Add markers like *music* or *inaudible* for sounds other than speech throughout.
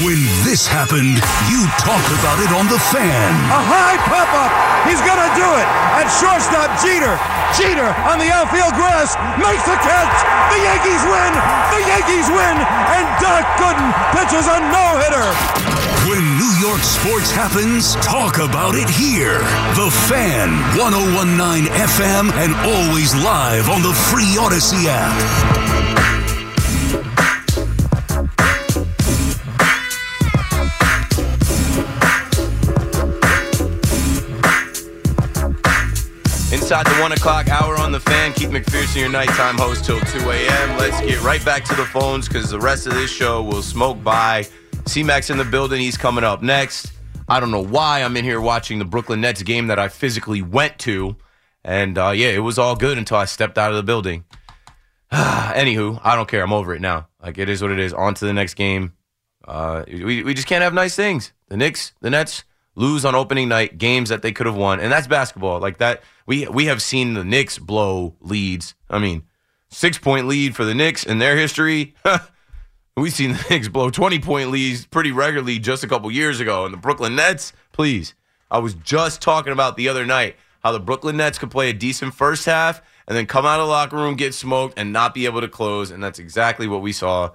When this happened, you talked about it on The Fan. A high pop up. He's going to do it. At shortstop, Jeter. Jeter on the outfield grass makes the catch. The Yankees win. The Yankees win. And Doc Gooden pitches a no hitter. When New York sports happens, talk about it here. The Fan, 1019 FM, and always live on the free Audacy app. Inside the one o'clock hour on the fan, Keith McPherson, your nighttime host till 2 a.m. Let's get right back to the phones because the rest of this show will smoke by. C Max in the building, he's coming up next. I don't know why I'm in here watching the Brooklyn Nets game that I physically went to. And uh, yeah, it was all good until I stepped out of the building. *sighs* Anywho, I don't care. I'm over it now. Like it is what it is. On to the next game. Uh, we, we just can't have nice things. The Knicks, the Nets lose on opening night games that they could have won, and that's basketball. Like that, we we have seen the Knicks blow leads. I mean, six point lead for the Knicks in their history. *laughs* We've seen the Knicks blow 20 point leads pretty regularly just a couple years ago. And the Brooklyn Nets, please. I was just talking about the other night how the Brooklyn Nets could play a decent first half and then come out of the locker room, get smoked, and not be able to close. And that's exactly what we saw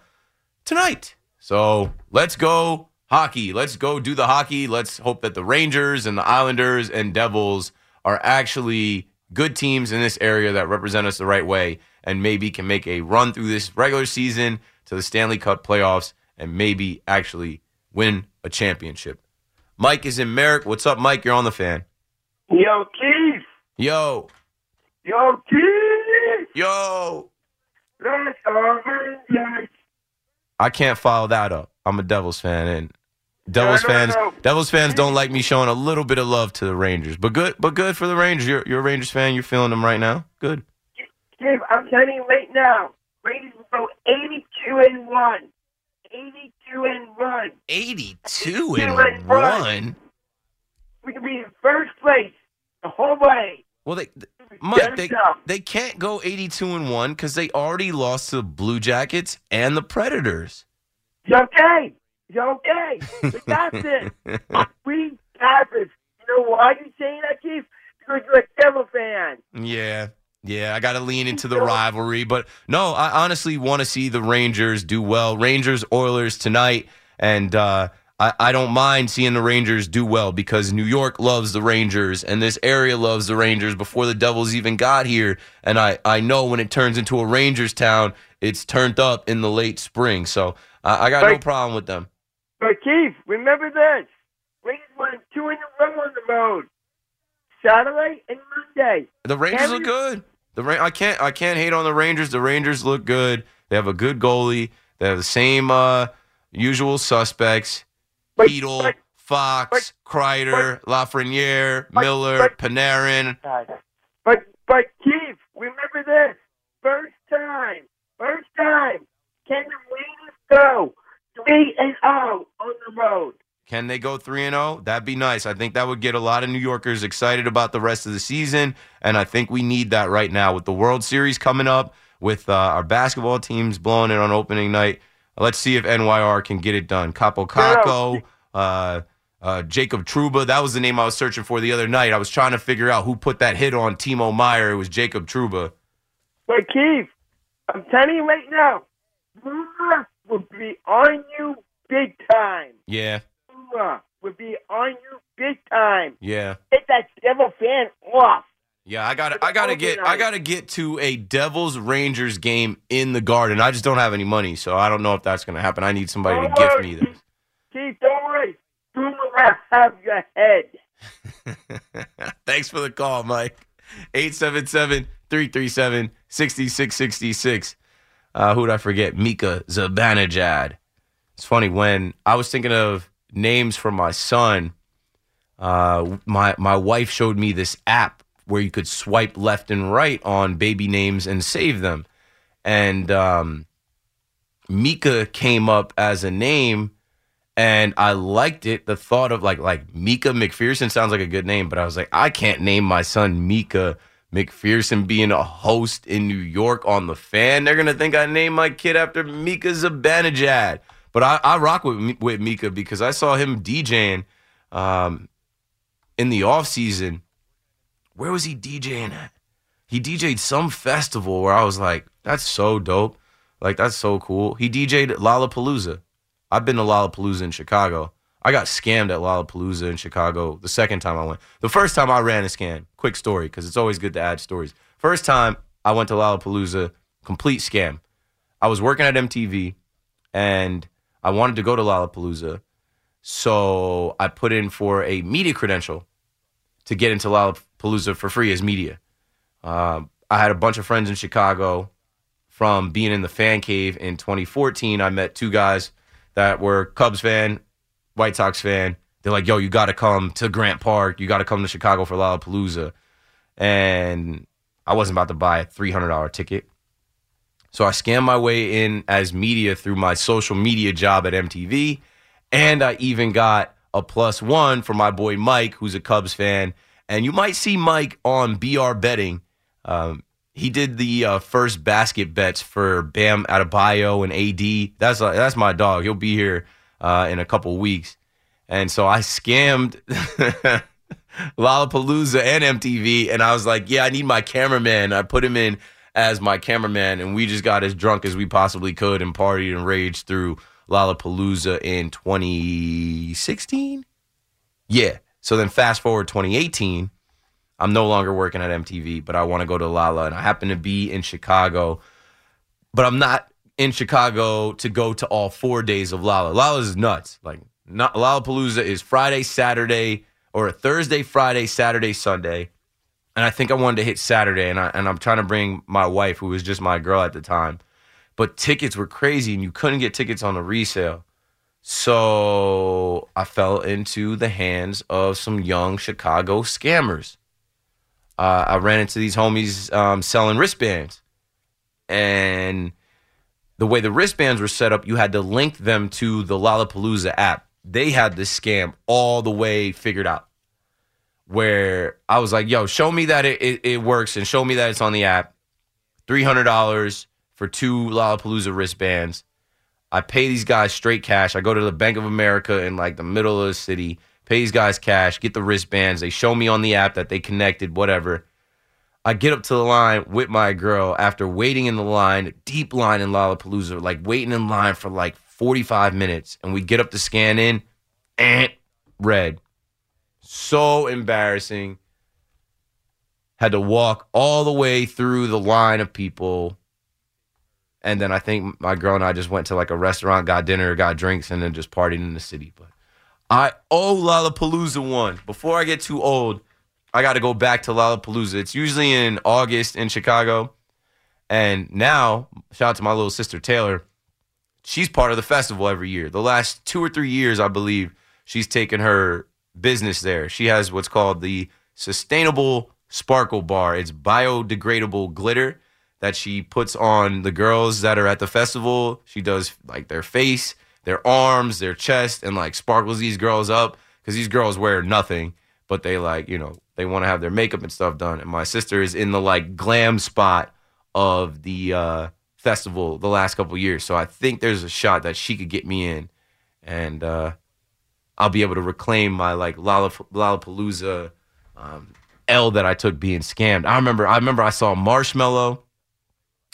tonight. So let's go hockey. Let's go do the hockey. Let's hope that the Rangers and the Islanders and Devils are actually good teams in this area that represent us the right way and maybe can make a run through this regular season to the Stanley Cup playoffs and maybe actually win a championship. Mike is in Merrick. What's up, Mike? You're on the fan. Yo, Keith. Yo. Yo, Keith. Yo. Let's I can't follow that up. I'm a Devils fan, and Devils no, fans. Devils fans don't like me showing a little bit of love to the Rangers. But good, but good for the Rangers. You're, you're a Rangers fan. You're feeling them right now. Good. Keith, I'm telling you right now, Rangers will go 82 and 1. 82 and 1. 82 and and one. one. We can be in first place the whole way. Well, they, Mike, they, they can't go 82 and one because they already lost to the Blue Jackets and the Predators. It's okay. It's okay. We got this. *laughs* we got this. You know why are you saying that, Keith? Because you're a Devil fan. Yeah. Yeah, I got to lean into the rivalry, but no, I honestly want to see the Rangers do well. Rangers Oilers tonight, and uh, I, I don't mind seeing the Rangers do well because New York loves the Rangers, and this area loves the Rangers before the Devils even got here. And I, I know when it turns into a Rangers town, it's turned up in the late spring. So I, I got no problem with them. But Keith, remember this. Rangers won two in a row on the road. Saturday and Monday. The Rangers Every- look good. The Ra- I can't I can't hate on the Rangers. The Rangers look good. They have a good goalie. They have the same uh, usual suspects: But- Beadle, but- Fox, Kreider, Lafreniere, but- Miller, but- Panarin. But but Keith, remember this. First time. First time. Can the Rangers go three and oh on the road? Can they go three and zero? That'd be nice. I think that would get a lot of New Yorkers excited about the rest of the season, and I think we need that right now with the World Series coming up, with uh, our basketball teams blowing it on opening night. Let's see if NYR can get it done. Kaapo Kakko, uh, uh, Jacob Trouba. That was the name I was searching for the other night. I was trying to figure out who put that hit on Timo Meier. It was Jacob Trouba. But Keith, I'm telling you right now, will be on you big time. Yeah, Boomer would be on you big time. yeah. Get that devil fan off. Yeah, I got to I got to get I got to get to a Devils Rangers game in the Garden. I just don't have any money, so I don't know if that's going to happen. I need somebody to Don't gift worry, me this. Keith, Keith, don't worry. Boomer will have your head. *laughs* Thanks for the call, Mike. 877-337-6666. Uh, who did I forget? Mika Zibanejad. It's funny when I was thinking of names for my son. Uh, my my wife showed me this app where you could swipe left and right on baby names and save them, and um, Mika came up as a name, and I liked it. The thought of like like Mika McPherson sounds like a good name, but I was like, I can't name my son Mika McPherson being a host in New York on the fan. They're gonna think I named my kid after Mika Zibanejad. But I, I rock with with Mika because I saw him DJing um, in the off season. Where was he DJing at? He DJ'd some festival where I was like, that's so dope. Like that's so cool. He DJ'd Lollapalooza. I've been to Lollapalooza in Chicago. I got scammed at Lollapalooza in Chicago the second time I went. The first time I ran a scam. Quick story, because it's always good to add stories. First time I went to Lollapalooza, complete scam. I was working at MTV and I wanted to go to Lollapalooza. So I put in for a media credential to get into Lollapalooza for free as media. Um, I had a bunch of friends in Chicago from being in the fan cave in 2014. I met two guys that were Cubs fan, White Sox fan. They're like, yo, you got to come to Grant Park. You got to come to Chicago for Lollapalooza. And I wasn't about to buy a $300 ticket. So I scammed my way in as media through my social media job at MTV. And I even got a plus one for my boy Mike, who's a Cubs fan. And you might see Mike on BR Betting. Um, he did the uh, first basket bets for Bam Adebayo and AD. That's uh, that's my dog. He'll be here uh, in a couple weeks. And so I scammed *laughs* Lollapalooza and MTV, and I was like, "Yeah, I need my cameraman." I put him in as my cameraman, and we just got as drunk as we possibly could and partied and raged through Lollapalooza in 2016. Yeah. So then fast forward 2018, I'm no longer working at MTV, but I want to go to Lolla, and I happen to be in Chicago, but I'm not in Chicago to go to all four days of Lolla. Lolla is nuts. Like not, Lollapalooza is Friday, Saturday, or a Thursday, Friday, Saturday, Sunday. And I think I wanted to hit Saturday, and I and I'm trying to bring my wife, who was just my girl at the time. But tickets were crazy, and you couldn't get tickets on the resale. So I fell into the hands of some young Chicago scammers. Uh, I ran into these homies um, selling wristbands, and the way the wristbands were set up, you had to link them to the Lollapalooza app. They had this scam all the way figured out. Where I was like, "Yo, show me that it, it, it works, and show me that it's on the app." Three hundred dollars for two Lollapalooza wristbands. I pay these guys straight cash. I go to the Bank of America in like the middle of the city, pay these guys cash, get the wristbands. They show me on the app that they connected, whatever. I get up to the line with my girl after waiting in the line, deep line in Lollapalooza, like waiting in line for like 45 minutes. And we get up to scan in, and red. So embarrassing. Had to walk all the way through the line of people. And then I think my girl and I just went to like a restaurant, got dinner, got drinks, and then just partied in the city. But I owe Lollapalooza one. Before I get too old, I got to go back to Lollapalooza. It's usually in August in Chicago. And now, shout out to my little sister Taylor. She's part of the festival every year. The last two or three years, I believe, she's taken her business there. She has what's called the Sustainable Sparkle Bar. It's biodegradable glitter that she puts on the girls that are at the festival. She does like their face, their arms, their chest, and like sparkles these girls up because these girls wear nothing, but they like, you know, they want to have their makeup and stuff done. And my sister is in the like glam spot of the uh, festival the last couple years. So I think there's a shot that she could get me in and uh, I'll be able to reclaim my like Lollap- Lollapalooza um, L that I took being scammed. I remember I remember I saw Marshmello.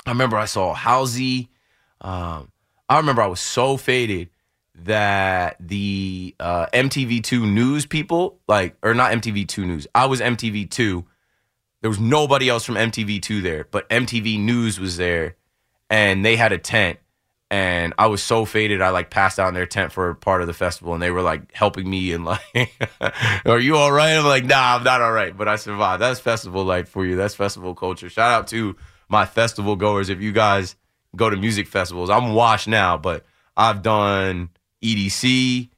I remember I saw Halsey. Um, I remember I was so faded that the uh, MTV2 news people, like, or not MTV2 news, I was MTV2. There was nobody else from MTV2 there, but MTV News was there and they had a tent. And I was so faded, I like passed out in their tent for part of the festival, and they were like helping me and like, *laughs* "Are you all right?" I'm like, "Nah, I'm not all right," but I survived. That's festival life for you. That's festival culture. Shout out to my festival goers. If you guys go to music festivals, I'm washed now, but I've done EDC,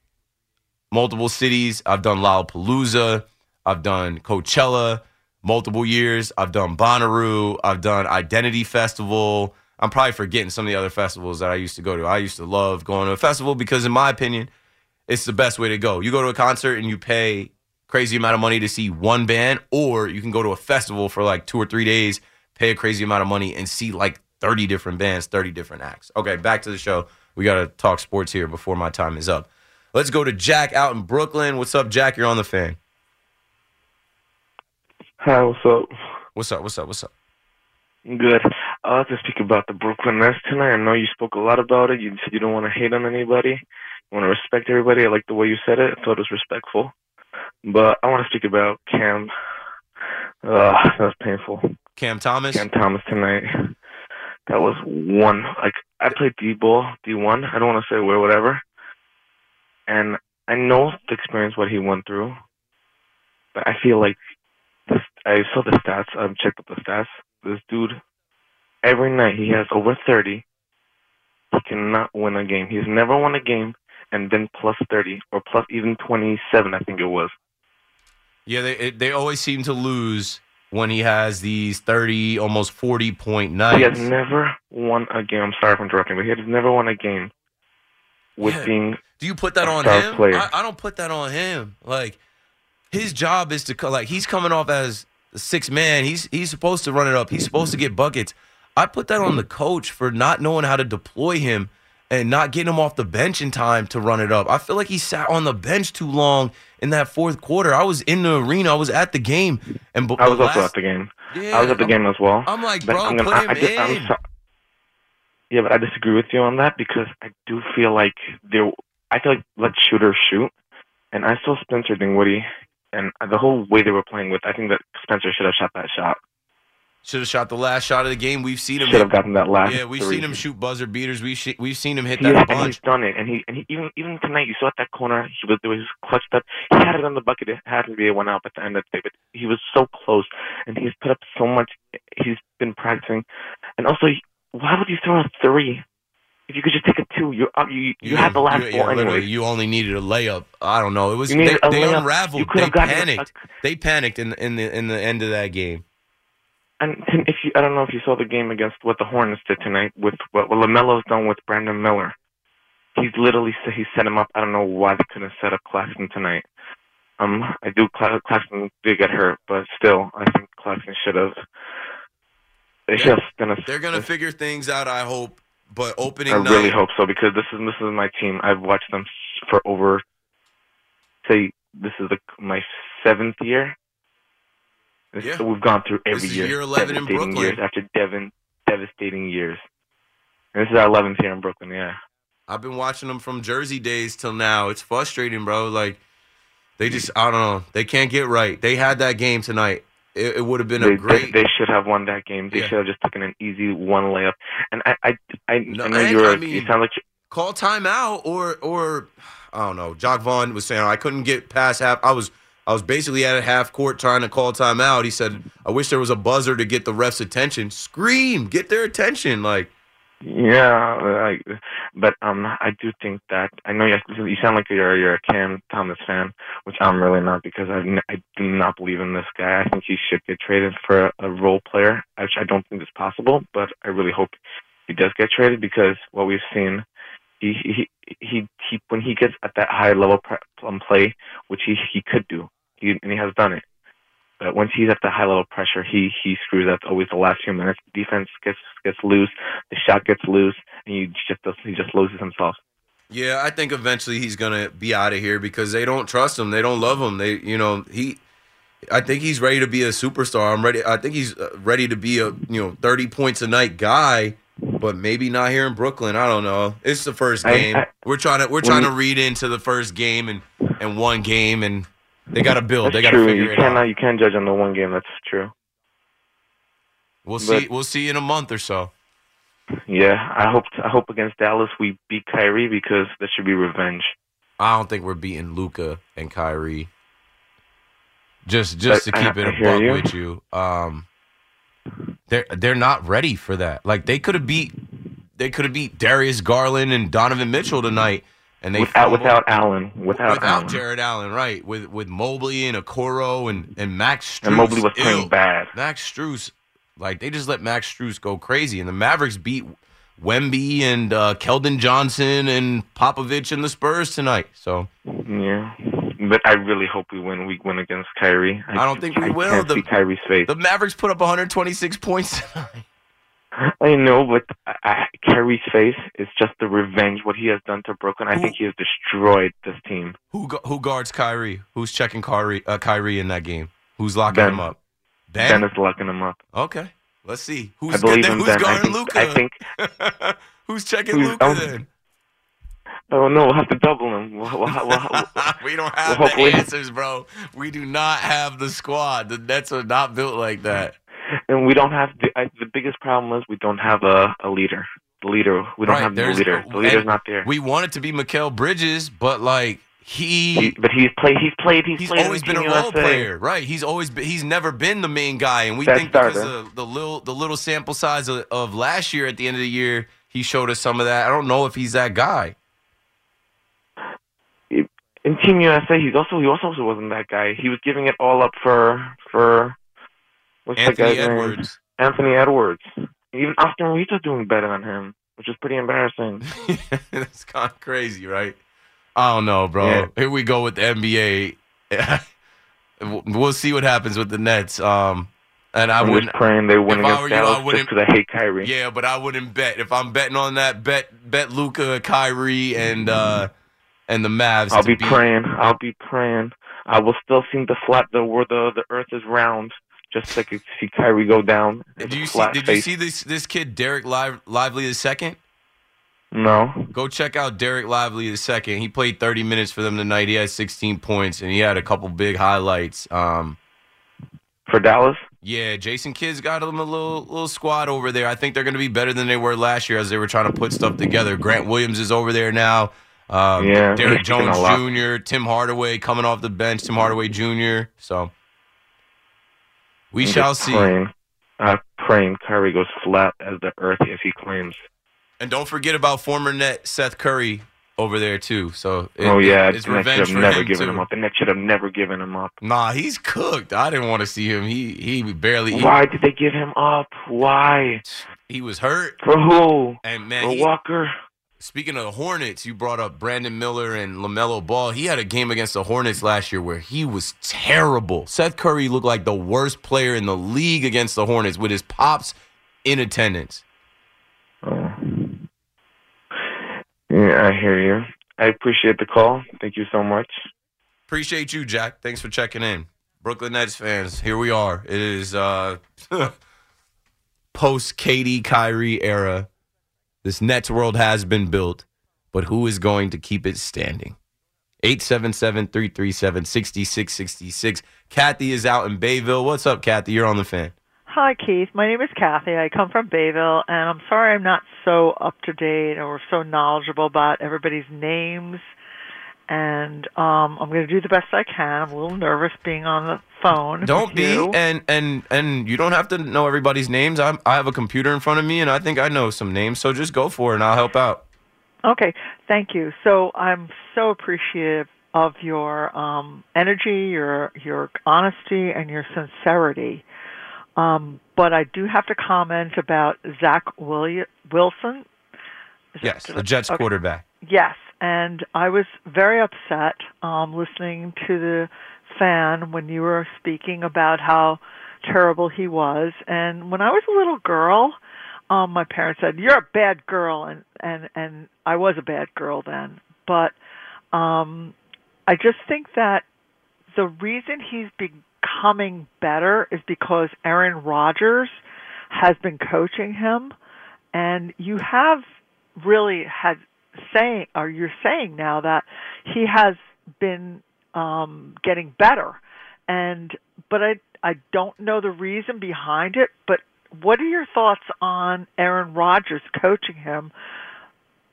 multiple cities. I've done Lollapalooza. I've done Coachella multiple years. I've done Bonnaroo. I've done Identity Festival. I'm probably forgetting some of the other festivals that I used to go to. I used to love going to a festival because, in my opinion, it's the best way to go. You go to a concert and you pay crazy amount of money to see one band, or you can go to a festival for like two or three days, pay a crazy amount of money, and see like 30 different bands, 30 different acts. Okay, back to the show. We got to talk sports here before my time is up. Let's go to Jack out in Brooklyn. What's up, Jack? You're on the fan. Hi, what's up? What's up? What's up? What's up? Good. I'd like to speak about the Brooklyn Nets tonight. I know you spoke a lot about it. You said you don't want to hate on anybody. You want to respect everybody. I like the way you said it. I thought it was respectful. But I want to speak about Cam. Uh, that was painful. Cam Thomas? Cam Thomas tonight. That was one. Like, I played D-ball, D1. I don't want to say where, whatever. And I know the experience, what he went through. But I feel like this, I saw the stats. I've checked up the stats. This dude, every night he has over 30. He cannot win a game. He's never won a game and been plus 30 or plus even 27, I think it was. Yeah, they they always seem to lose when he has these 30, almost 40 point nights. He has never won a game. I'm sorry for interrupting, but he has never won a game with Yeah. being. Do you put that on him? I, I don't put that on him. Like his job is to like he's coming off as a six man. He's he's supposed to run it up. He's supposed to get buckets. I put that on the coach for not knowing how to deploy him and not getting him off the bench in time to run it up. I feel like he sat on the bench too long in that fourth quarter. I was in the arena. I was at the game, and b- I was the also at the game. Yeah, I was at the I'm- game as well. I'm like, But bro, I'm gonna- put I- him I just- in. so- yeah, but I disagree with you on that because I do feel like there. I feel like let shooters shoot, and I saw Spencer Dinwiddie, and the whole way they were playing with. I think that Spencer should have shot that shot. Should have shot the last shot of the game. We've seen him. Should have gotten that last. Yeah, we've three. seen him shoot buzzer beaters. We've sh- we've seen him hit He that a and he's done it, and he and he even even tonight you saw at that corner he was there was clutched up. He had it on the bucket. It had to be a one out at the end of the day, but he was so close, and he's put up so much. He's been practicing, and also why would you throw a three? If you could just take a two, you're up. You you had the last you, ball yeah, anyway. You only needed a layup. I don't know. It was they, they unraveled. They gotten a- panicked. they panicked in in the in the end of that game. And if you, I don't know if you saw the game against what the Hornets did tonight with what, what Lamelo's done with Brandon Miller. He's literally set, he set him up. I don't know why they couldn't set up Claxton tonight. Um, I do. Cla- Claxton did get hurt, but still, I think Claxton should have. It's They're- just gonna. They're gonna figure things out. I hope. But opening I night, really hope so because this is this is my team. I've watched them for over. Say this is the, my seventh year. This- Yeah. We've gone through every This is year. year 11 in devastating Brooklyn. Years after Devin, devastating years. And this is our 11th year in Brooklyn. Yeah. I've been watching them from Jersey days till now. It's frustrating, bro. Like they just I don't know. They can't get right. They had that game tonight. It, it would have been They, a great. they, they should have won that game. They Yeah. should have just taken an easy one layup. And I, I, I, No, I know you're. I mean- you sound like call timeout or or I don't know. Jacque Vaughn was saying I couldn't get past half. I was I was basically at a half court trying to call timeout. He said I wish there was a buzzer to get the refs' attention. Scream, get their attention. Like Yeah, but um, I do think that I know you. You sound like you're you're a Cam Thomas fan, which I'm really not because I, I do not believe in this guy. I think he should get traded for a, a role player, which I don't think is possible. But I really hope he does get traded because what we've seen, he he he, he when he gets at that high level um, play, which he he could do, he and he has done it. But once he's at the high level pressure, he he screws up always the last few minutes. The defense gets gets loose, the shot gets loose, and he just he just loses himself. Yeah, I think eventually he's gonna be out of here because they don't trust him. They don't love him. They, you know, he. I think he's ready to be a superstar. I'm ready. I think he's uh, ready to be a you know thirty points a night guy. But maybe not here in Brooklyn. I don't know. It's the first game. I- we're trying to we're trying to read into the first game and and one game, and they got to build. They got to figure You it cannot out. you can't judge on the one game. That's true. We'll but- see. We'll see in a month or so. Yeah, I hope I hope against Dallas we beat Kyrie because that should be revenge. I don't think we're beating Luka and Kyrie. Just just But to I- keep it I a hear buck with you, um, they're they're not ready for that. Like they could have beat they could have beat Darius Garland and Donovan Mitchell tonight, and they Without without Allen, without, without Allen, Jarrett Allen, right? With with Mobley and Okoro and and Max Strus. and Mobley was playing Ew. bad. Max Strus, like they just let Max Strus go crazy, and the Mavericks beat Wemby and uh, Keldon Johnson and Popovich and the Spurs tonight. So Yeah, but I really hope we win. We win against Kyrie. I don't think we I will. The- see Kyrie's face. the Mavericks put up 126 points tonight. I know, but I, I, Kyrie's face is just the revenge what he has done to Brooklyn. I Who- think he has destroyed this team. Who who guards Kyrie? Who's checking Kyrie uh, Kyrie in that game? Who's locking Ben. him up? Ben is locking him up. Okay, let's see. I Who's believe then in who's Ben. Guarding think. Luka? I think. *laughs* who's checking Who's- Luka oh. then? Oh no, we'll have to double him. We'll, we'll, we'll, we'll, *laughs* don't have the answers, bro. We do not have the squad. The Nets are not built like that. and we don't have the, I, the biggest problem is we don't have a, a leader. The leader, we don't Right, have the leader. The leader's not there. We want it to be Mikal Bridges, but like he, He, but he's played. He's played. He's, he's played always been a role player, right? He's always been, he's never been the main guy, and we think because starter. of the little the little sample size of, of last year at the end of the year, he showed us some of that. I don't know if he's that guy. In Team USA, he's also he also wasn't that guy. He was giving it all up for for what's that Anthony guy's name? Edwards. Anthony Edwards. Even Austin Reaves doing better than him, which is pretty embarrassing. *laughs* That's kind of crazy, right? I don't know, bro. Yeah. Here we go with the NBA. *laughs* we'll see what happens with the Nets. Um, and I I'm wouldn't. just praying they win against were you, I just wouldn't- because I hate Kyrie. Yeah, but I wouldn't bet if I'm betting on that. Bet bet Luka, Kyrie, and uh and the Mavs. I'll to be praying. I'll be praying. I will still seem to flat the where the the Earth is round, just so I could see Kyrie go down. Did you see? Did you see this this kid Dereck Live, Lively the second? No. Go check out Dereck Lively the second. He played 30 minutes for them tonight. He had 16 points and he had a couple big highlights. Um, For Dallas? yeah, Jason Kidd's got them a little little squad over there. I think they're going to be better than they were last year as they were trying to put stuff together. Grant Williams is over there now. Um, Yeah, Derrick Jones. Jr., Tim Hardaway coming off the bench. Tim Hardaway Jr. So we I'm shall see. Praying, uh, praying Kyrie goes flat as the Earth as he claims. And don't forget about former net Seth Curry over there too. So it- oh yeah, it's revenge should for have never him given too. him up. The Nets should have never given him up. Nah, he's cooked. I didn't want to see him. He he barely. Why did they give him up? Why? he was hurt. For who? And man, For he- Walker? Speaking of the Hornets, you brought up Brandon Miller and Lamelo Ball. He had a game against the Hornets last year where he was terrible. Seth Curry looked like the worst player in the league against the Hornets with his pops in attendance. Oh. Yeah, I hear you. I appreciate the call. Thank you so much. Appreciate you, Jack. Thanks for checking in. Brooklyn Nets fans, here we are. It is uh *laughs* post KD Kyrie era. This Nets world has been built, but who is going to keep it standing? 877-337-6666. Kathy is out in Bayville. What's up, Kathy? You're on the fan. Hi, Keith. My name is Kathy. I come from Bayville, and I'm sorry I'm not so up to date or so knowledgeable about everybody's names. And um, I'm going to do the best I can. I'm a little nervous being on the phone. Don't be you. and and and you don't have to know everybody's names. I'm, I have a computer in front of me and I think I know some names, so just go for it and I'll help out. Okay, thank you. So I'm so appreciative of your um, energy, your your honesty, and your sincerity. Um, but I do have to comment about Zach Willi- Wilson. Is Yes, the Jets okay. quarterback. Yes, and I was very upset um, listening to the fan when you were speaking about how terrible he was. And when I was a little girl, um, my parents said, "You're a bad girl," and and and I was a bad girl then. But um, I just think that the reason he's becoming better is because Aaron Rodgers has been coaching him and you have really had saying, or you're saying now that he has been um, getting better, and but I I don't know the reason behind it. But what are your thoughts on Aaron Rodgers coaching him?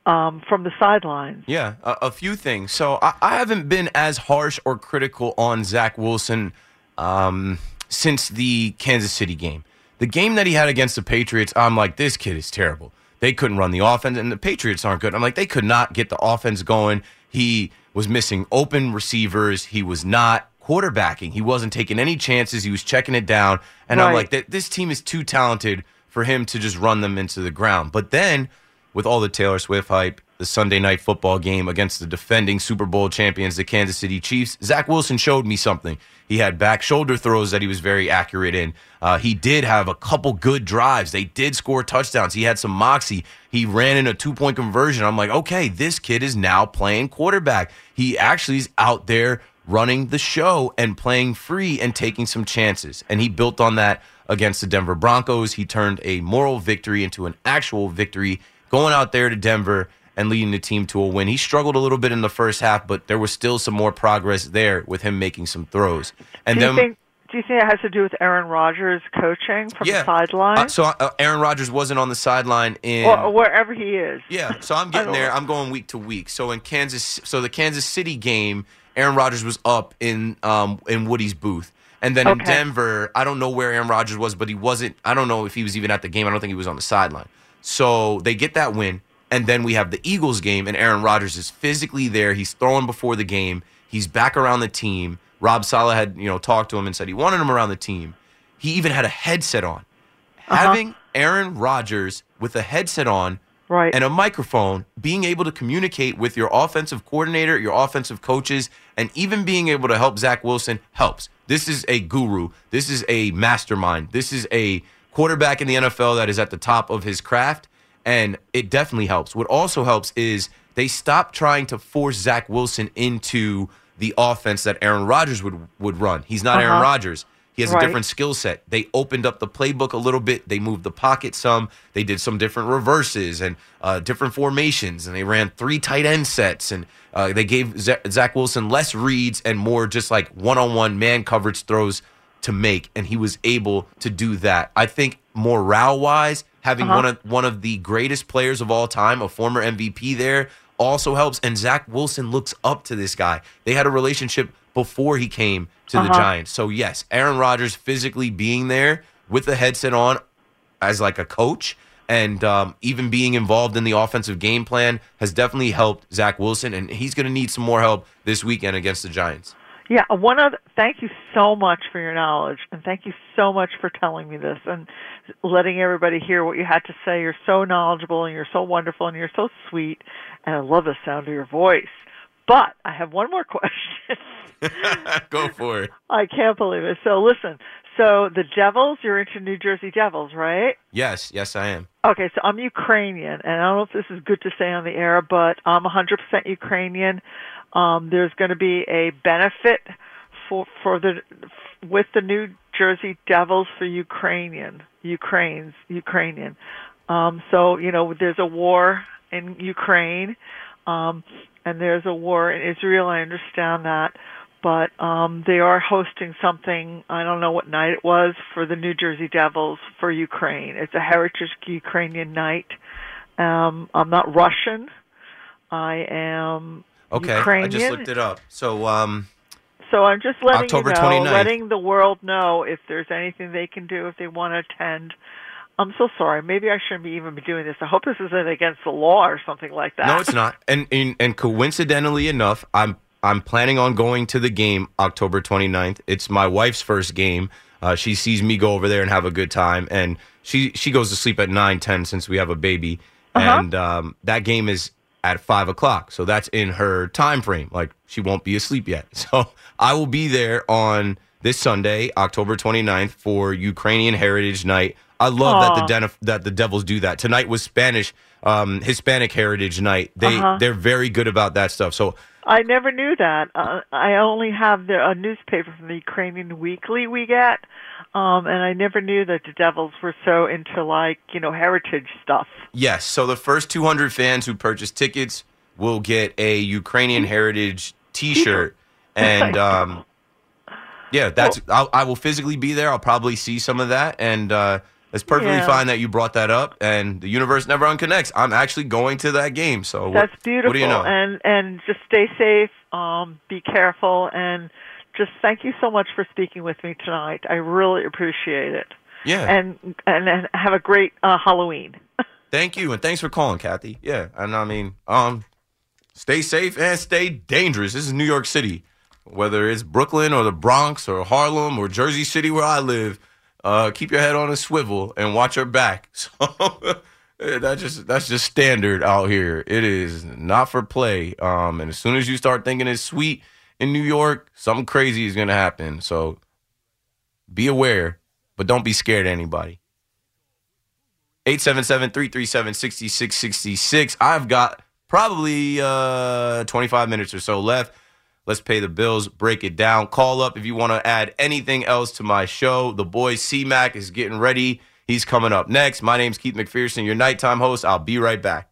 Um, from the sidelines. Yeah, a, a few things. So I, I, haven't been as harsh or critical on Zach Wilson um, since the Kansas City game. The game that he had against the Patriots, I'm like, this kid is terrible. They couldn't run the offense, and the Patriots aren't good. I'm like, they could not get the offense going. He was missing open receivers. He was not quarterbacking. He wasn't taking any chances. He was checking it down. And right. I'm like, this team is too talented for him to just run them into the ground. But then with all the Taylor Swift hype, the Sunday night football game against the defending Super Bowl champions, the Kansas City Chiefs, Zach Wilson showed me something. He had back shoulder throws that he was very accurate in. Uh, he did have a couple good drives. They did score touchdowns. He had some moxie. He ran in a two point conversion. I'm like, okay, this kid is now playing quarterback. He actually is out there running the show and playing free and taking some chances. And he built on that against the Denver Broncos. He turned a moral victory into an actual victory going out there to Denver and leading the team to a win. He struggled a little bit in the first half, but there was still some more progress there with him making some throws. And do then. Think, do you think it has to do with Aaron Rodgers coaching from yeah. the sideline? Uh, so uh, Aaron Rodgers wasn't on the sideline in or wherever he is. Yeah, so I'm getting there. I'm going week to week. So in Kansas, so the Kansas City game, Aaron Rodgers was up in um, in Woody's booth. And then okay. in Denver, I don't know where Aaron Rodgers was, but he wasn't. I don't know if he was even at the game. I don't think he was on the sideline. So they get that win. And then we have the Eagles game, and Aaron Rodgers is physically there. He's throwing before the game. He's back around the team. Rob Saleh had, you know, talked to him and said he wanted him around the team. He even had a headset on. Uh-huh. Having Aaron Rodgers with a headset on right. and a microphone, being able to communicate with your offensive coordinator, your offensive coaches, and even being able to help Zach Wilson helps. This is a guru. This is a mastermind. This is a quarterback in the NFL that is at the top of his craft, and it definitely helps. What also helps is they stop trying to force Zach Wilson into the offense that Aaron Rodgers would would run. He's not uh-huh. Aaron Rodgers. He has right. a different skill set. They opened up the playbook a little bit. They moved the pocket some. They did some different reverses and uh, different formations, and they ran three tight end sets. And uh, they gave Zach Wilson less reads and more just like one on one man coverage throws to make, and he was able to do that. I think morale wise, having uh-huh. one of one of the greatest players of all time, a former MVP there, also helps. And Zach Wilson looks up to this guy. They had a relationship before he came to uh-huh. the Giants. So yes, Aaron Rodgers physically being there with the headset on as like a coach and um, even being involved in the offensive game plan has definitely helped Zach Wilson, and he's going to need some more help this weekend against the Giants. Yeah, uh, one other. Thank you so much for your knowledge, and thank you so much for telling me this and letting everybody hear what you had to say. You're so knowledgeable, and you're so wonderful, and you're so sweet, and I love the sound of your voice. But I have one more *laughs* question. *laughs* Go for it. I can't believe it. So listen. So the Devils, you're into New Jersey Devils, right? Yes, yes, I am. Okay, so I'm Ukrainian, and I don't know if this is good to say on the air, but I'm 100% Ukrainian. Um, there's going to be a benefit for for the with the New Jersey Devils for Ukrainian Ukraine's Ukrainian. Um, so you know there's a war in Ukraine, um, and there's a war in Israel. I understand that, but um, they are hosting something. I don't know what night it was for the New Jersey Devils for Ukraine. It's a Heritage Ukrainian night. Um, I'm not Russian. I am Okay, Ukrainian. I just looked it up. So, um, so I'm just letting October you know, 29th. letting the world know if there's anything they can do if they want to attend. I'm so sorry. Maybe I shouldn't be even be doing this. I hope this isn't against the law or something like that. No, it's not. And and, and coincidentally enough, I'm I'm planning on going to the game October 29th. It's my wife's first game. Uh, she sees me go over there and have a good time, and she she goes to sleep at nine ten since we have a baby, Uh-huh. and um, that game is at five o'clock. So that's in her time frame. Like she won't be asleep yet. *laughs* So I will be there on this Sunday, October 29th for Ukrainian Heritage Night. I love that the Den- that the Devils do that. Tonight was Spanish um, Hispanic Heritage Night. They Uh-huh. they're very good about that stuff. So I never knew that. Uh, I only have the, a newspaper from the Ukrainian Weekly we get, um, and I never knew that the Devils were so into like you know heritage stuff. Yes. So the first 200 fans who purchase tickets will get a Ukrainian Heritage T-shirt, *laughs* and um, yeah, that's. I'll, I will physically be there. I'll probably see some of that, and uh, it's perfectly Yeah. fine that you brought that up. And the universe never unconnects. I'm actually going to that game. So what- That's beautiful. What do you know? And and just stay safe. Um, be careful, and just thank you so much for speaking with me tonight. I really appreciate it. yeah. And and, and have a great uh, Halloween. *laughs* Thank you, and thanks for calling, Kathy. Yeah, and I mean, um, stay safe and stay dangerous. This is New York City, whether it's Brooklyn or the Bronx or Harlem or Jersey City, where I live. Uh, keep your head on a swivel and watch your back. *laughs* So that just that's just standard out here. It is not for play. Um, and as soon as you start thinking it's sweet in New York, something crazy is gonna happen. So be aware, but don't be scared of anybody. 877-337-6666. I've got probably uh 25 minutes or so left. Let's pay the bills, break it down. Call up if you want to add anything else to my show. The boy C-Mac is getting ready. He's coming up next. My name's Keith McPherson, your nighttime host. I'll be right back.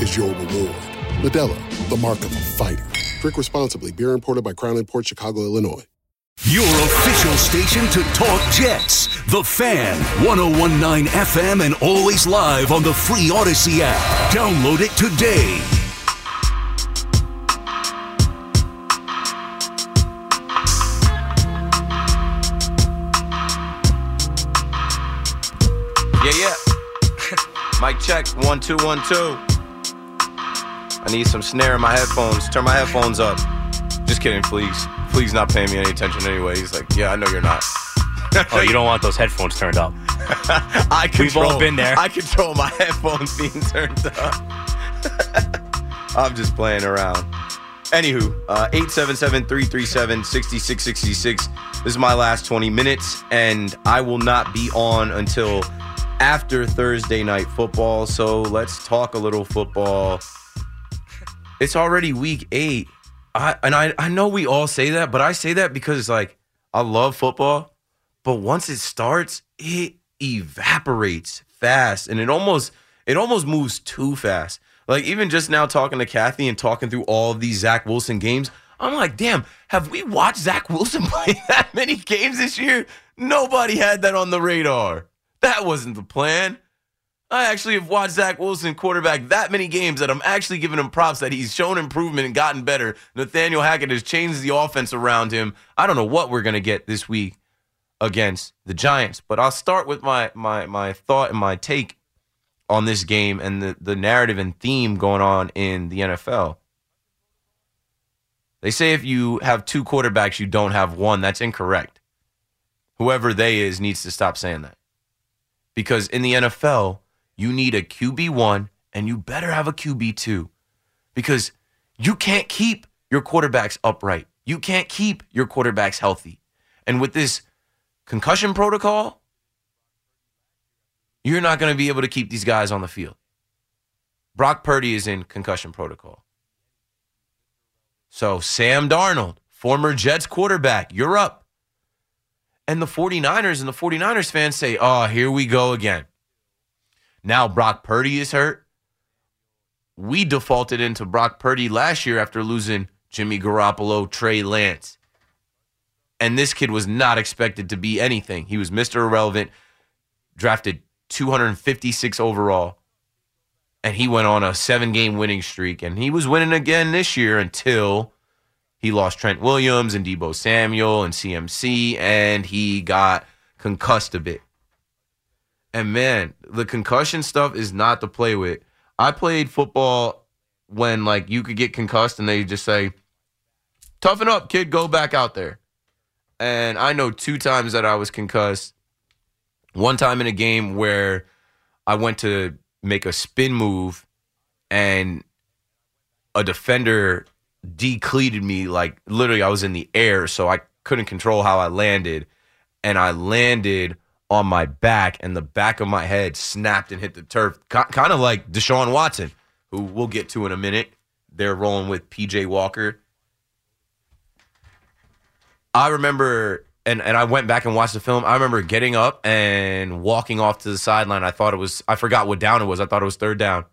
is your reward. Modelo, the mark of a fighter. Drink responsibly. Beer imported by Crown Port Chicago, Illinois. Your official station to talk Jets. The Fan, 1019 FM, and always live on the free Audacy app. Download it today. Yeah, yeah. *laughs* Mic check. One, two, one, two. I need some snare in my headphones. Turn my headphones up. Just kidding, please. Please not paying me any attention anyway. He's like, yeah, I know you're not. *laughs* oh, you don't want those headphones turned up. *laughs* I control, We've all been there. I control my *laughs* headphones being turned up. I'm just playing around. Anywho, uh, 877-337-6666. This is my last 20 minutes, and I will not be on until after Thursday night football. So let's talk a little football. It's already week eight. I, and I, I know we all say that, but I say that because it's like I love football, but once it starts, it evaporates fast and it almost it almost moves too fast. Like even just now talking to Kathy and talking through all of these Zach Wilson games, I'm like, damn, have we watched Zach Wilson *laughs* play that many games this year? Nobody had that on the radar. That wasn't the plan. I actually have watched Zach Wilson quarterback that many games that I'm actually giving him props that he's shown improvement and gotten better. Nathaniel Hackett has changed the offense around him. I don't know what we're gonna get this week against the Giants, but I'll start with my my my thought and my take on this game and the, the narrative and theme going on in the NFL. They say if you have two quarterbacks, you don't have one. That's incorrect. Whoever they is needs to stop saying that. Because in the NFL, you need a QB1 and you better have a QB2. Because You can't keep your quarterbacks upright. You can't keep your quarterbacks healthy. And with this concussion protocol, you're not going to be able to keep these guys on the field. Brock Purdy is in concussion protocol. So, Sam Darnold, former Jets quarterback, you're up. And the 49ers and the 49ers fans say, oh, here we go again. Now Brock Purdy is hurt. We defaulted into Brock Purdy last year after losing Jimmy Garoppolo, Trey Lance. And this kid was not expected to be anything. He was Mr. Irrelevant, drafted 256 overall. And he went on a seven game winning streak. And he was winning again this year until he lost Trent Williams and Deebo Samuel and CMC. And he got concussed a bit. And man, the concussion stuff is not to play with. I played football when like you could get concussed and they just say, toughen up, kid, go back out there. And I know two times that I was concussed. One time in a game where I went to make a spin move and a defender decleated me like literally I was in the air so I couldn't control how I landed and I landed on my back and the back of my head snapped and hit the turf kind of like Deshaun Watson who we'll get to in a minute they're rolling with PJ Walker I remember and and I went back and watched the film. I remember getting up and walking off to the sideline. I thought it was I forgot what down it was. I thought it was third down.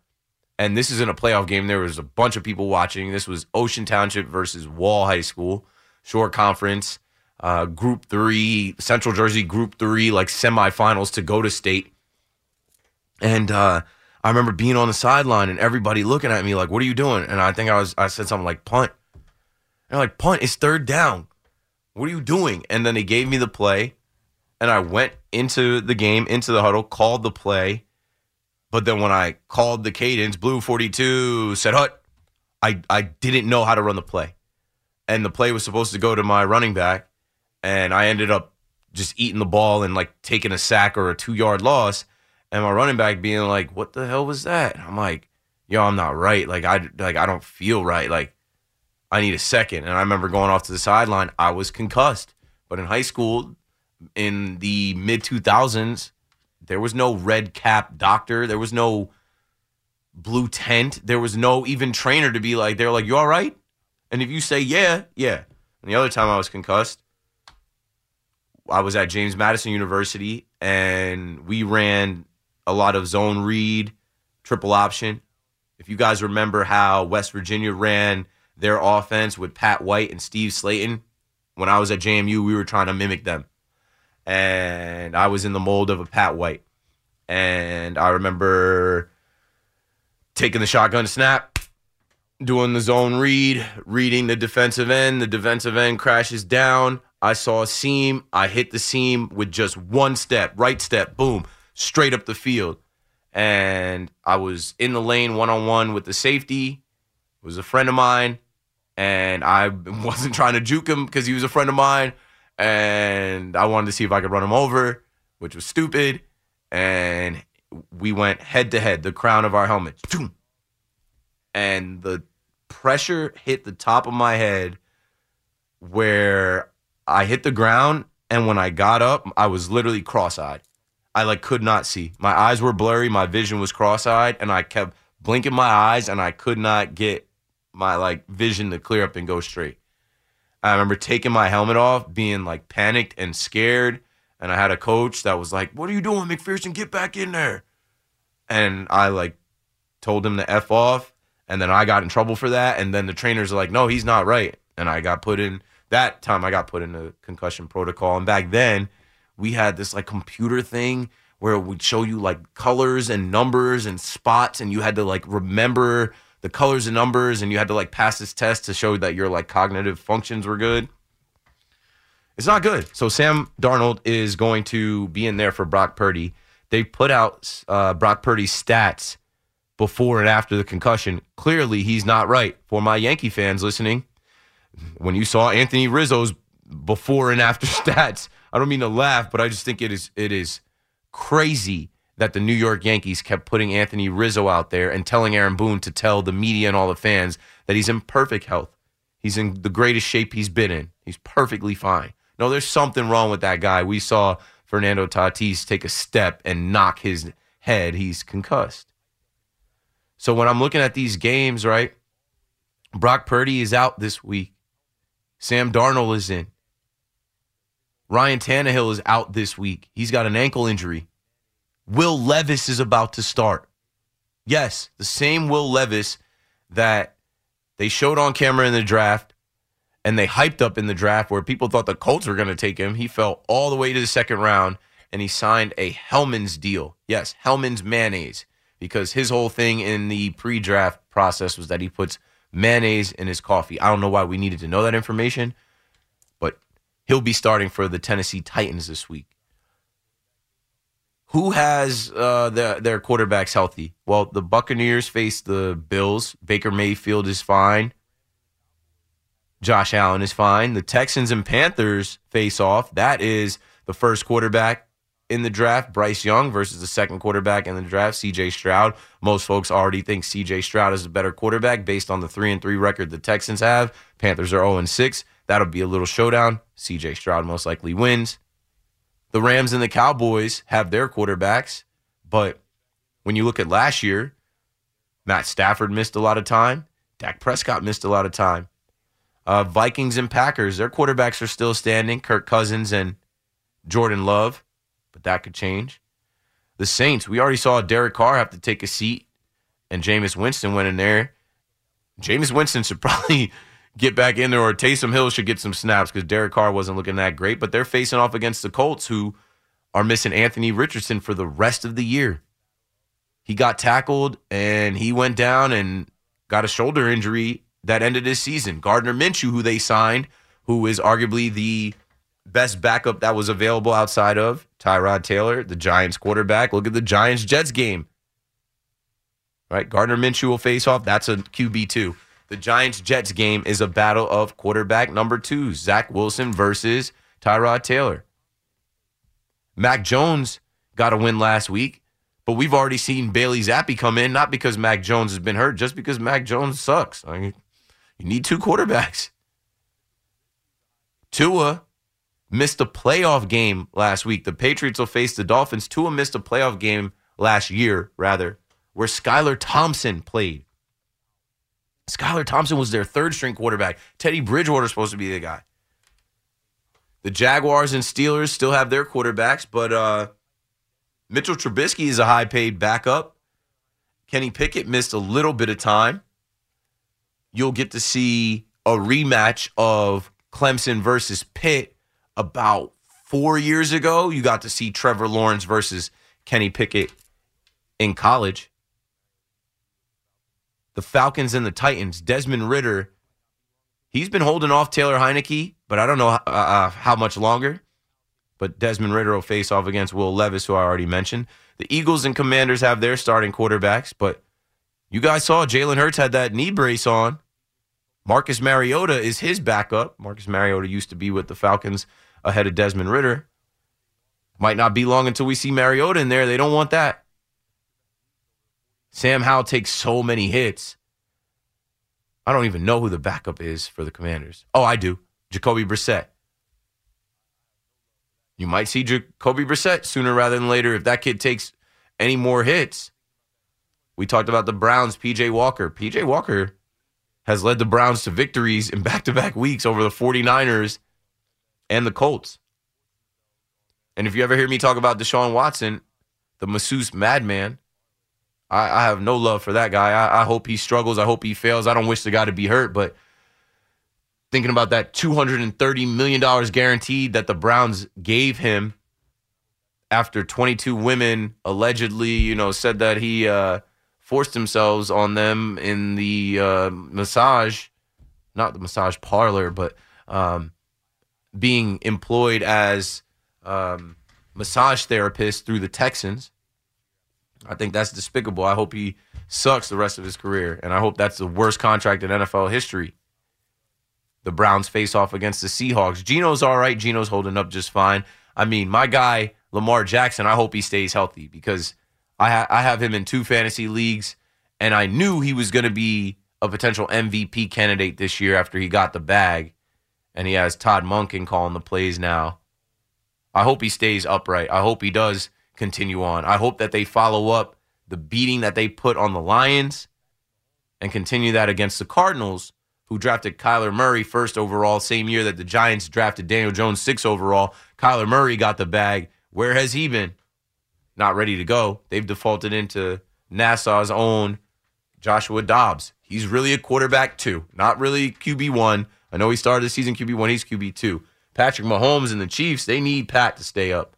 And this isn't a playoff game. There was a bunch of people watching. This was Ocean Township versus Wall High School, Shore Conference, uh, Group Three, Central Jersey Group Three, like semifinals to go to state. And uh, I remember being on the sideline and everybody looking at me like, "What are you doing?" And I think I was I said something like punt. And they're like, "Punt! It's third down." What are you doing? And then they gave me the play, and I went into the game, into the huddle, called the play. But then when I called the cadence, Blue 42 said, Hut, I, I didn't know how to run the play. And the play was supposed to go to my running back, and I ended up just eating the ball and like taking a sack or a two yard loss. And my running back being like, What the hell was that? I'm like, Yo, I'm not right. Like I like I don't feel right. Like I need a second. And I remember going off to the sideline. I was concussed. But in high school, in the mid 2000s, there was no red cap doctor. There was no blue tent. There was no even trainer to be like, they're like, you all right? And if you say, yeah, yeah. And the other time I was concussed, I was at James Madison University and we ran a lot of zone read, triple option. If you guys remember how West Virginia ran their offense with Pat White and Steve Slaton, When I was at JMU, we were trying to mimic them. And I was in the mold of a Pat White. And I remember taking the shotgun snap, doing the zone read, reading the defensive end. The defensive end crashes down. I saw a seam. I hit the seam with just one step, right step, boom, straight up the field. And I was in the lane one on one with the safety. It was a friend of mine and I *laughs* wasn't trying to juke him because he was a friend of mine, and I wanted to see if I could run him over, which was stupid, and we went head to head, the crown of our helmets, and the pressure hit the top of my head where I hit the ground, and when I got up, I was literally cross-eyed. I like could not see. My eyes were blurry, my vision was cross-eyed, and I kept blinking my eyes, and I could not get my like vision to clear up and go straight. I remember taking my helmet off, being like panicked and scared. And I had a coach that was like, What are you doing, McPherson? Get back in there. And I like told him to F off. And then I got in trouble for that. And then the trainers are like, No, he's not right. And I got put in that time I got put in a concussion protocol. And back then we had this like computer thing where it would show you like colors and numbers and spots and you had to like remember the colors and numbers and you had to like pass this test to show that your like cognitive functions were good. It's not good. So Sam Darnold is going to be in there for Brock Purdy. They put out uh, Brock Purdy's stats before and after the concussion. Clearly, he's not right. For my Yankee fans listening, when you saw Anthony Rizzo's before and after *laughs* stats, I don't mean to laugh, but I just think it is it is crazy that the New York Yankees kept putting Anthony Rizzo out there and telling Aaron Boone to tell the media and all the fans that he's in perfect health. He's in the greatest shape he's been in. He's perfectly fine. No, there's something wrong with that guy. We saw Fernando Tatis take a step and knock his head. He's concussed. So when I'm looking at these games, right? Brock Purdy is out this week. Sam Darnold is in. Ryan Tannehill is out this week. He's got an ankle injury. Will Levis is about to start. Yes, the same Will Levis that they showed on camera in the draft and they hyped up in the draft where people thought the Colts were going to take him. He fell all the way to the second round and he signed a Hellmann's deal. Yes, Hellmann's mayonnaise because his whole thing in the pre-draft process was that he puts mayonnaise in his coffee. I don't know why we needed to know that information, but he'll be starting for the Tennessee Titans this week. Who has uh, the, their quarterbacks healthy? Well, the Buccaneers face the Bills. Baker Mayfield is fine. Josh Allen is fine. The Texans and Panthers face off. That is the first quarterback in the draft, Bryce Young, versus the second quarterback in the draft, CJ Stroud. Most folks already think CJ Stroud is a better quarterback based on the 3 and 3 record the Texans have. Panthers are 0 and 6. That'll be a little showdown. CJ Stroud most likely wins. The Rams and the Cowboys have their quarterbacks, but when you look at last year, Matt Stafford missed a lot of time. Dak Prescott missed a lot of time. Uh, Vikings and Packers, their quarterbacks are still standing. Kirk Cousins and Jordan Love, but that could change. The Saints, we already saw Derek Carr have to take a seat, and Jameis Winston went in there. Jameis Winston should *laughs* probably get back in there, or Taysom Hill should get some snaps because Derek Carr wasn't looking that great. But they're facing off against the Colts, who are missing Anthony Richardson for the rest of the year. He got tackled and he went down and got a shoulder injury that ended his season. Gardner Minshew, who they signed, who is arguably the best backup that was available outside of Tyrod Taylor, the Giants quarterback. Look at the Giants Jets game. Right? Gardner Minshew will face off. That's a QB2. The Giants Jets game is a battle of quarterback number two, Zach Wilson versus Tyrod Taylor. Mac Jones got a win last week, but we've already seen Bailey Zappe come in, not because Mac Jones has been hurt, just because Mac Jones sucks. I mean, you need two quarterbacks. Tua missed a playoff game last week. The Patriots will face the Dolphins. Tua missed a playoff game last year, rather, where Skylar Thompson played. Skylar Thompson was their third string quarterback. Teddy Bridgewater is supposed to be the guy. The Jaguars and Steelers still have their quarterbacks, but uh, Mitchell Trubisky is a high paid backup. Kenny Pickett missed a little bit of time. You'll get to see a rematch of Clemson versus Pitt about four years ago. You got to see Trevor Lawrence versus Kenny Pickett in college. The Falcons and the Titans, Desmond Ridder, he's been holding off Taylor Heinicke, but I don't know uh, uh, how much longer. But Desmond Ridder will face off against Will Levis, who I already mentioned. The Eagles and Commanders have their starting quarterbacks, but you guys saw Jalen Hurts had that knee brace on. Marcus Mariota is his backup. Marcus Mariota used to be with the Falcons ahead of Desmond Ridder. Might not be long until we see Mariota in there. They don't want that. Sam Howell takes so many hits. I don't even know who the backup is for the Commanders. Oh, I do. Jacoby Brissett. You might see Jacoby Brissett sooner rather than later if that kid takes any more hits. We talked about the Browns, PJ Walker. PJ Walker has led the Browns to victories in back to back weeks over the 49ers and the Colts. And if you ever hear me talk about Deshaun Watson, the masseuse madman, I, I have no love for that guy. I, I hope he struggles. I hope he fails. I don't wish the guy to be hurt, but thinking about that $230 million guaranteed that the Browns gave him after 22 women allegedly, you know, said that he uh, forced themselves on them in the uh, massage, not the massage parlor, but um, being employed as um, massage therapist through the Texans. I think that's despicable. I hope he sucks the rest of his career, and I hope that's the worst contract in NFL history. The Browns face off against the Seahawks. Geno's all right. Geno's holding up just fine. I mean, my guy Lamar Jackson. I hope he stays healthy because I, ha- I have him in two fantasy leagues, and I knew he was going to be a potential MVP candidate this year after he got the bag. And he has Todd Monken calling the plays now. I hope he stays upright. I hope he does continue on. I hope that they follow up the beating that they put on the Lions and continue that against the Cardinals, who drafted Kyler Murray first overall, same year that the Giants drafted Daniel Jones six overall. Kyler Murray got the bag. Where has he been? Not ready to go. They've defaulted into Nassau's own Joshua Dobbs. He's really a quarterback too, not really QB1. I know he started the season QB1, he's QB2. Patrick Mahomes and the Chiefs, they need Pat to stay up.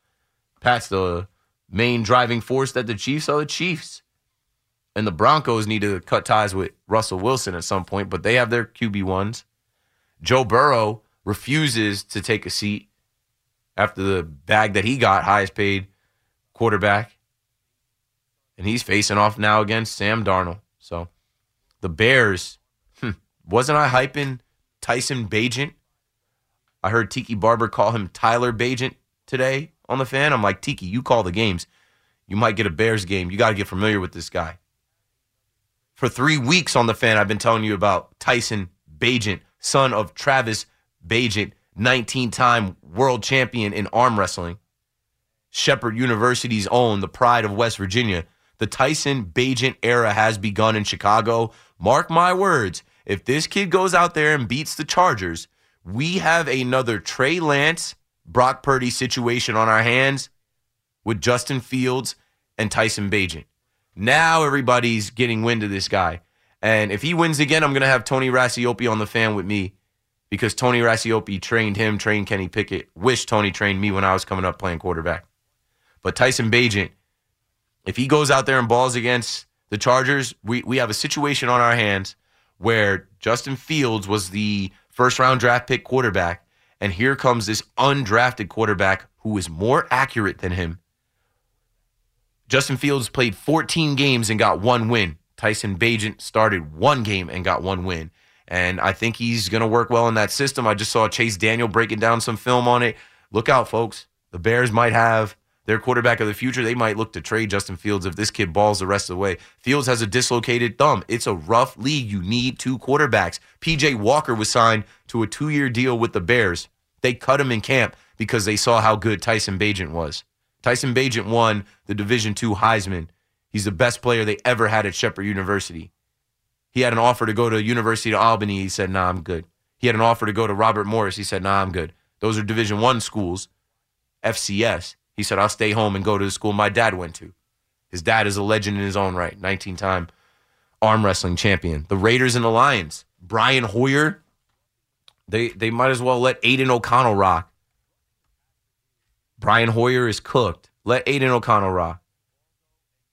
Pat's the main driving force that the Chiefs are the Chiefs. And the Broncos need to cut ties with Russell Wilson at some point, but they have their QB1s. Joe Burrow refuses to take a seat after the bag that he got, highest paid quarterback. And he's facing off now against Sam Darnold. So the Bears, hmm, wasn't I hyping Tyson Bagent? I heard Tiki Barber call him Tyler Bagent today on the fan. I'm like, Tiki, you call the games. You might get a Bears game. You got to get familiar with this guy. For three weeks on the fan, I've been telling you about Tyson Bagent, son of Travis Bagent, 19 time world champion in arm wrestling. Shepherd University's own, the pride of West Virginia. The Tyson Bagent era has begun in Chicago. Mark my words, if this kid goes out there and beats the Chargers, we have another Trey Lance, Brock Purdy situation on our hands with Justin Fields and Tyson Bagent. Now everybody's getting wind of this guy. And if he wins again, I'm going to have Tony Racioppi on the fan with me because Tony Racioppi trained him, trained Kenny Pickett. Wish Tony trained me when I was coming up playing quarterback. But Tyson Bagent, if he goes out there and balls against the Chargers, we, we have a situation on our hands where Justin Fields was the first round draft pick quarterback. And here comes this undrafted quarterback who is more accurate than him. Justin Fields played 14 games and got one win. Tyson Bagent started one game and got one win. And I think he's going to work well in that system. I just saw Chase Daniel breaking down some film on it. Look out, folks. The Bears might have their quarterback of the future. They might look to trade Justin Fields if this kid balls the rest of the way. Fields has a dislocated thumb. It's a rough league. You need two quarterbacks. PJ Walker was signed to a two year deal with the Bears. They cut him in camp because they saw how good Tyson Bagent was. Tyson Bagent won the Division II Heisman. He's the best player they ever had at Shepherd University. He had an offer to go to University of Albany. He said, "Nah, I'm good." He had an offer to go to Robert Morris. He said, "Nah, I'm good." Those are Division One schools, FCS. He said, "I'll stay home and go to the school my dad went to." His dad is a legend in his own right, 19-time arm wrestling champion. The Raiders and the Lions. Brian Hoyer. They they might as well let Aidan O'Connell rock. Brian Hoyer is cooked. Let Aidan O'Connell rock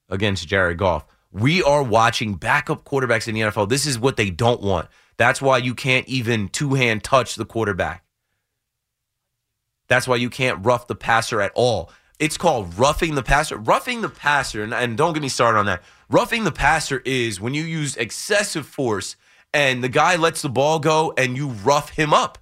against Jared Goff. We are watching backup quarterbacks in the NFL. This is what they don't want. That's why you can't even two hand touch the quarterback. That's why you can't rough the passer at all. It's called roughing the passer. Roughing the passer, and, and don't get me started on that. Roughing the passer is when you use excessive force and the guy lets the ball go and you rough him up.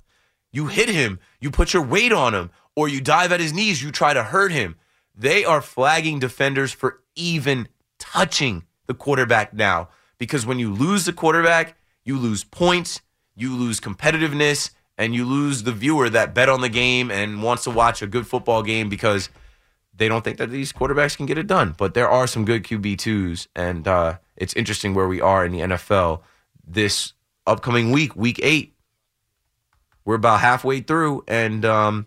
You hit him, you put your weight on him, or you dive at his knees, you try to hurt him. They are flagging defenders for even touching the quarterback now because when you lose the quarterback, you lose points, you lose competitiveness, and you lose the viewer that bet on the game and wants to watch a good football game because they don't think that these quarterbacks can get it done. But there are some good QB2s, and uh, it's interesting where we are in the NFL this upcoming week, week eight. We're about halfway through, and um,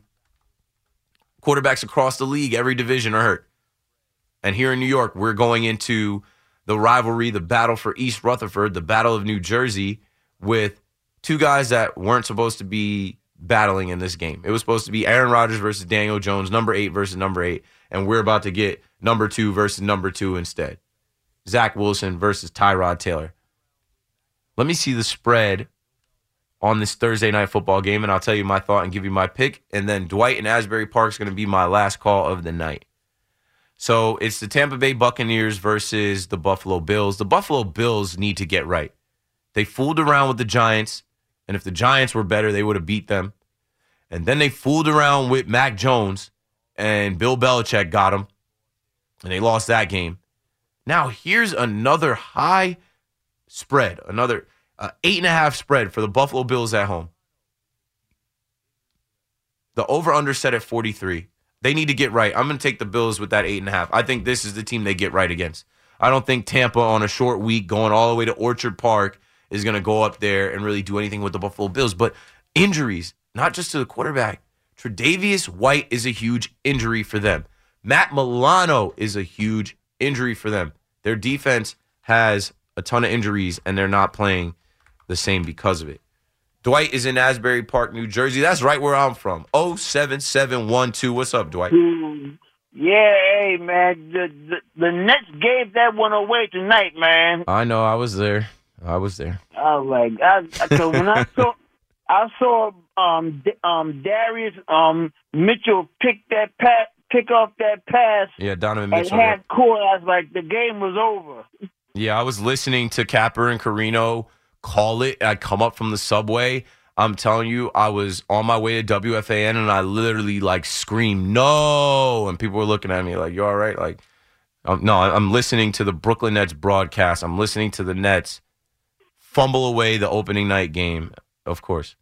quarterbacks across the league, every division are hurt. And here in New York, we're going into the rivalry, the battle for East Rutherford, the battle of New Jersey, with two guys that weren't supposed to be battling in this game. It was supposed to be Aaron Rodgers versus Daniel Jones, number eight versus number eight, and we're about to get number two versus number two instead. Zach Wilson versus Tyrod Taylor. Let me see the spread on this Thursday night football game, and I'll tell you my thought and give you my pick. And then Dwight and Asbury Park is going to be my last call of the night. So it's the Tampa Bay Buccaneers versus the Buffalo Bills. The Buffalo Bills need to get right. They fooled around with the Giants, and if the Giants were better, they would have beat them. And then they fooled around with Mac Jones, and Bill Belichick got him, and they lost that game. Now here's another high spread, another uh, eight and a half spread for the Buffalo Bills at home. The over under set at 43. They need to get right. I'm going to take the Bills with that eight and a half. I think this is the team they get right against. I don't think Tampa on a short week going all the way to Orchard Park is going to go up there and really do anything with the Buffalo Bills. But injuries, not just to the quarterback. Tre'Davious White is a huge injury for them. Matt Milano is a huge injury for them. Their defense has a ton of injuries, and they're not playing the same because of it. Dwight is in Asbury Park, New Jersey. That's right where I'm from. 07712. What's up, Dwight? Hmm. Yeah, hey man, the, the the Nets gave that one away tonight, man. I know. I was there. I was there. I was like, I, so when I saw, I saw um D- um Darius um Mitchell pick that pat pick off that pass Yeah, Donovan and Mitchell. half court. I was like, the game was over. Yeah, I was listening to Capper and Carrino call it. I come up from the subway. I'm telling you, I was on my way to WFAN and I literally like screamed no, and people were looking at me like, "You all right?" Like, um, no, I'm listening to the Brooklyn Nets broadcast. I'm listening to the Nets fumble away the opening night game. Of course,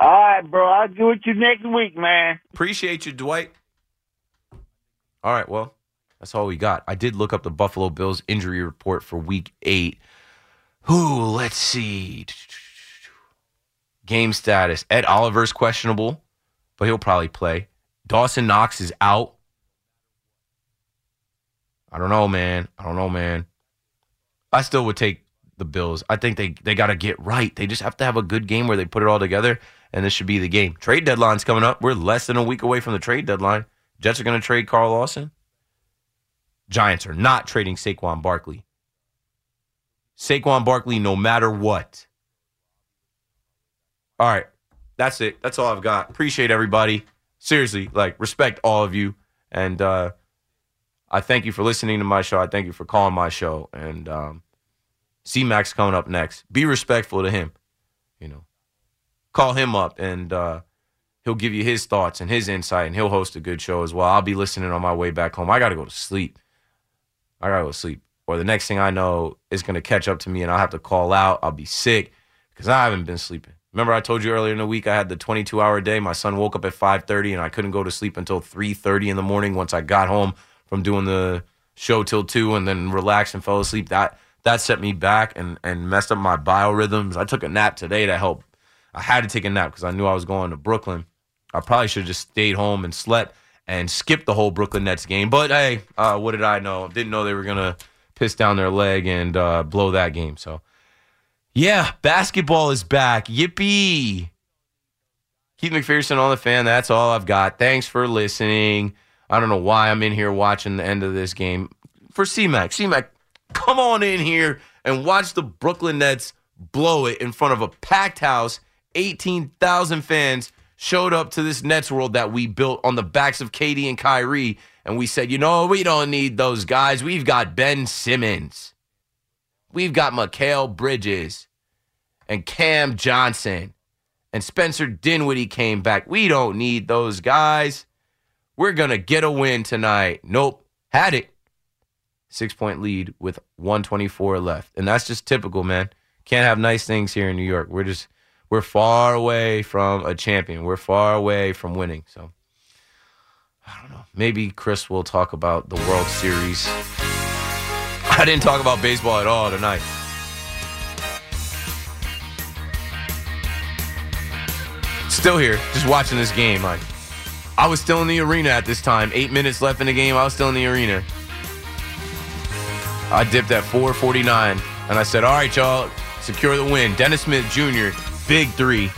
All right, bro. I'll do it you next week, man. appreciate you, Dwight. All right, well, that's all we got. I did look up the Buffalo Bills injury report for Week Eight. Who? Let's see. Game status. Ed Oliver's questionable, but he'll probably play. Dawson Knox is out. I don't know, man. I don't know, man. I still would take the Bills. I think they they got to get right. They just have to have a good game where they put it all together, and this should be the game. Trade deadline's coming up. We're less than a week away from the trade deadline. Jets are going to trade Carl Lawson. Giants are not trading Saquon Barkley. Saquon Barkley, no matter what. All right. That's it. That's all I've got. Appreciate everybody. Seriously, like, respect all of you. And uh, I thank you for listening to my show. I thank you for calling my show. And um, C Max coming up next. Be respectful to him. You know, call him up and uh, he'll give you his thoughts and his insight, and he'll host a good show as well. I'll be listening on my way back home. I got to go to sleep. I got to go to sleep. Or the next thing I know, it's going to catch up to me and I'll have to call out. I'll be sick because I haven't been sleeping. Remember I told you earlier in the week I had the 22 hour day. My son woke up at 5:30 and I couldn't go to sleep until 3:30 in the morning once I got home from doing the show till 2 and then relaxed and fell asleep. That that set me back and and messed up my biorhythms. I took a nap today to help. I had to take a nap because I knew I was going to Brooklyn. I probably should have just stayed home and slept and skipped the whole Brooklyn Nets game. But hey, uh, what did I know? Didn't know they were gonna piss down their leg and uh, blow that game. So yeah, basketball is back. Yippee! Keith McPherson on the fan. That's all I've got. Thanks for listening. I don't know why I'm in here watching the end of this game for CMAC. CMAC, come on in here and watch the Brooklyn Nets blow it in front of a packed house. 18,000 fans showed up to this Nets world that we built on the backs of KD and Kyrie. And we said, you know, we don't need those guys. We've got Ben Simmons. We've got Mikal Bridges and Cam Johnson and Spencer Dinwiddie came back. We don't need those guys. We're going to get a win tonight. Nope. Had it. Six point lead with 124 left. And that's just typical, man. Can't have nice things here in New York. We're just, we're far away from a champion. We're far away from winning. So, I don't know. Maybe Chris will talk about the World Series. *laughs* I didn't talk about baseball at all tonight. Still here, just watching this game. Like, I was still in the arena at this time. Eight minutes left in the game. I was still in the arena. I dipped at 449, and I said, "All right, y'all, secure the win." Dennis Smith Jr. Big three.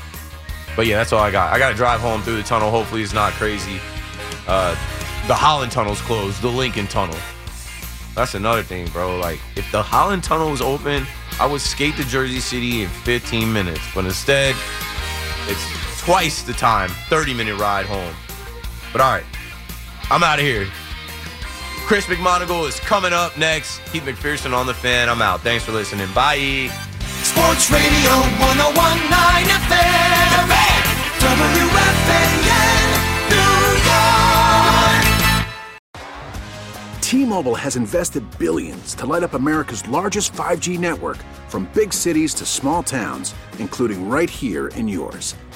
But yeah, that's all I got. I got to drive home through the tunnel. Hopefully, it's not crazy. Uh, the Holland Tunnel's closed. The Lincoln Tunnel. That's another thing, bro. Like, if the Holland Tunnel was open, I would skate to Jersey City in 15 minutes. But instead, it's twice the time, 30 minute ride home. But all right, I'm out of here. Chris McMonigle is coming up next. Keith McPherson on the fan. I'm out. Thanks for listening. Bye. Sports Radio 1019 FM. WFAN, New York. T-Mobile has invested billions to light up America's largest 5G network from big cities to small towns, including right here in yours.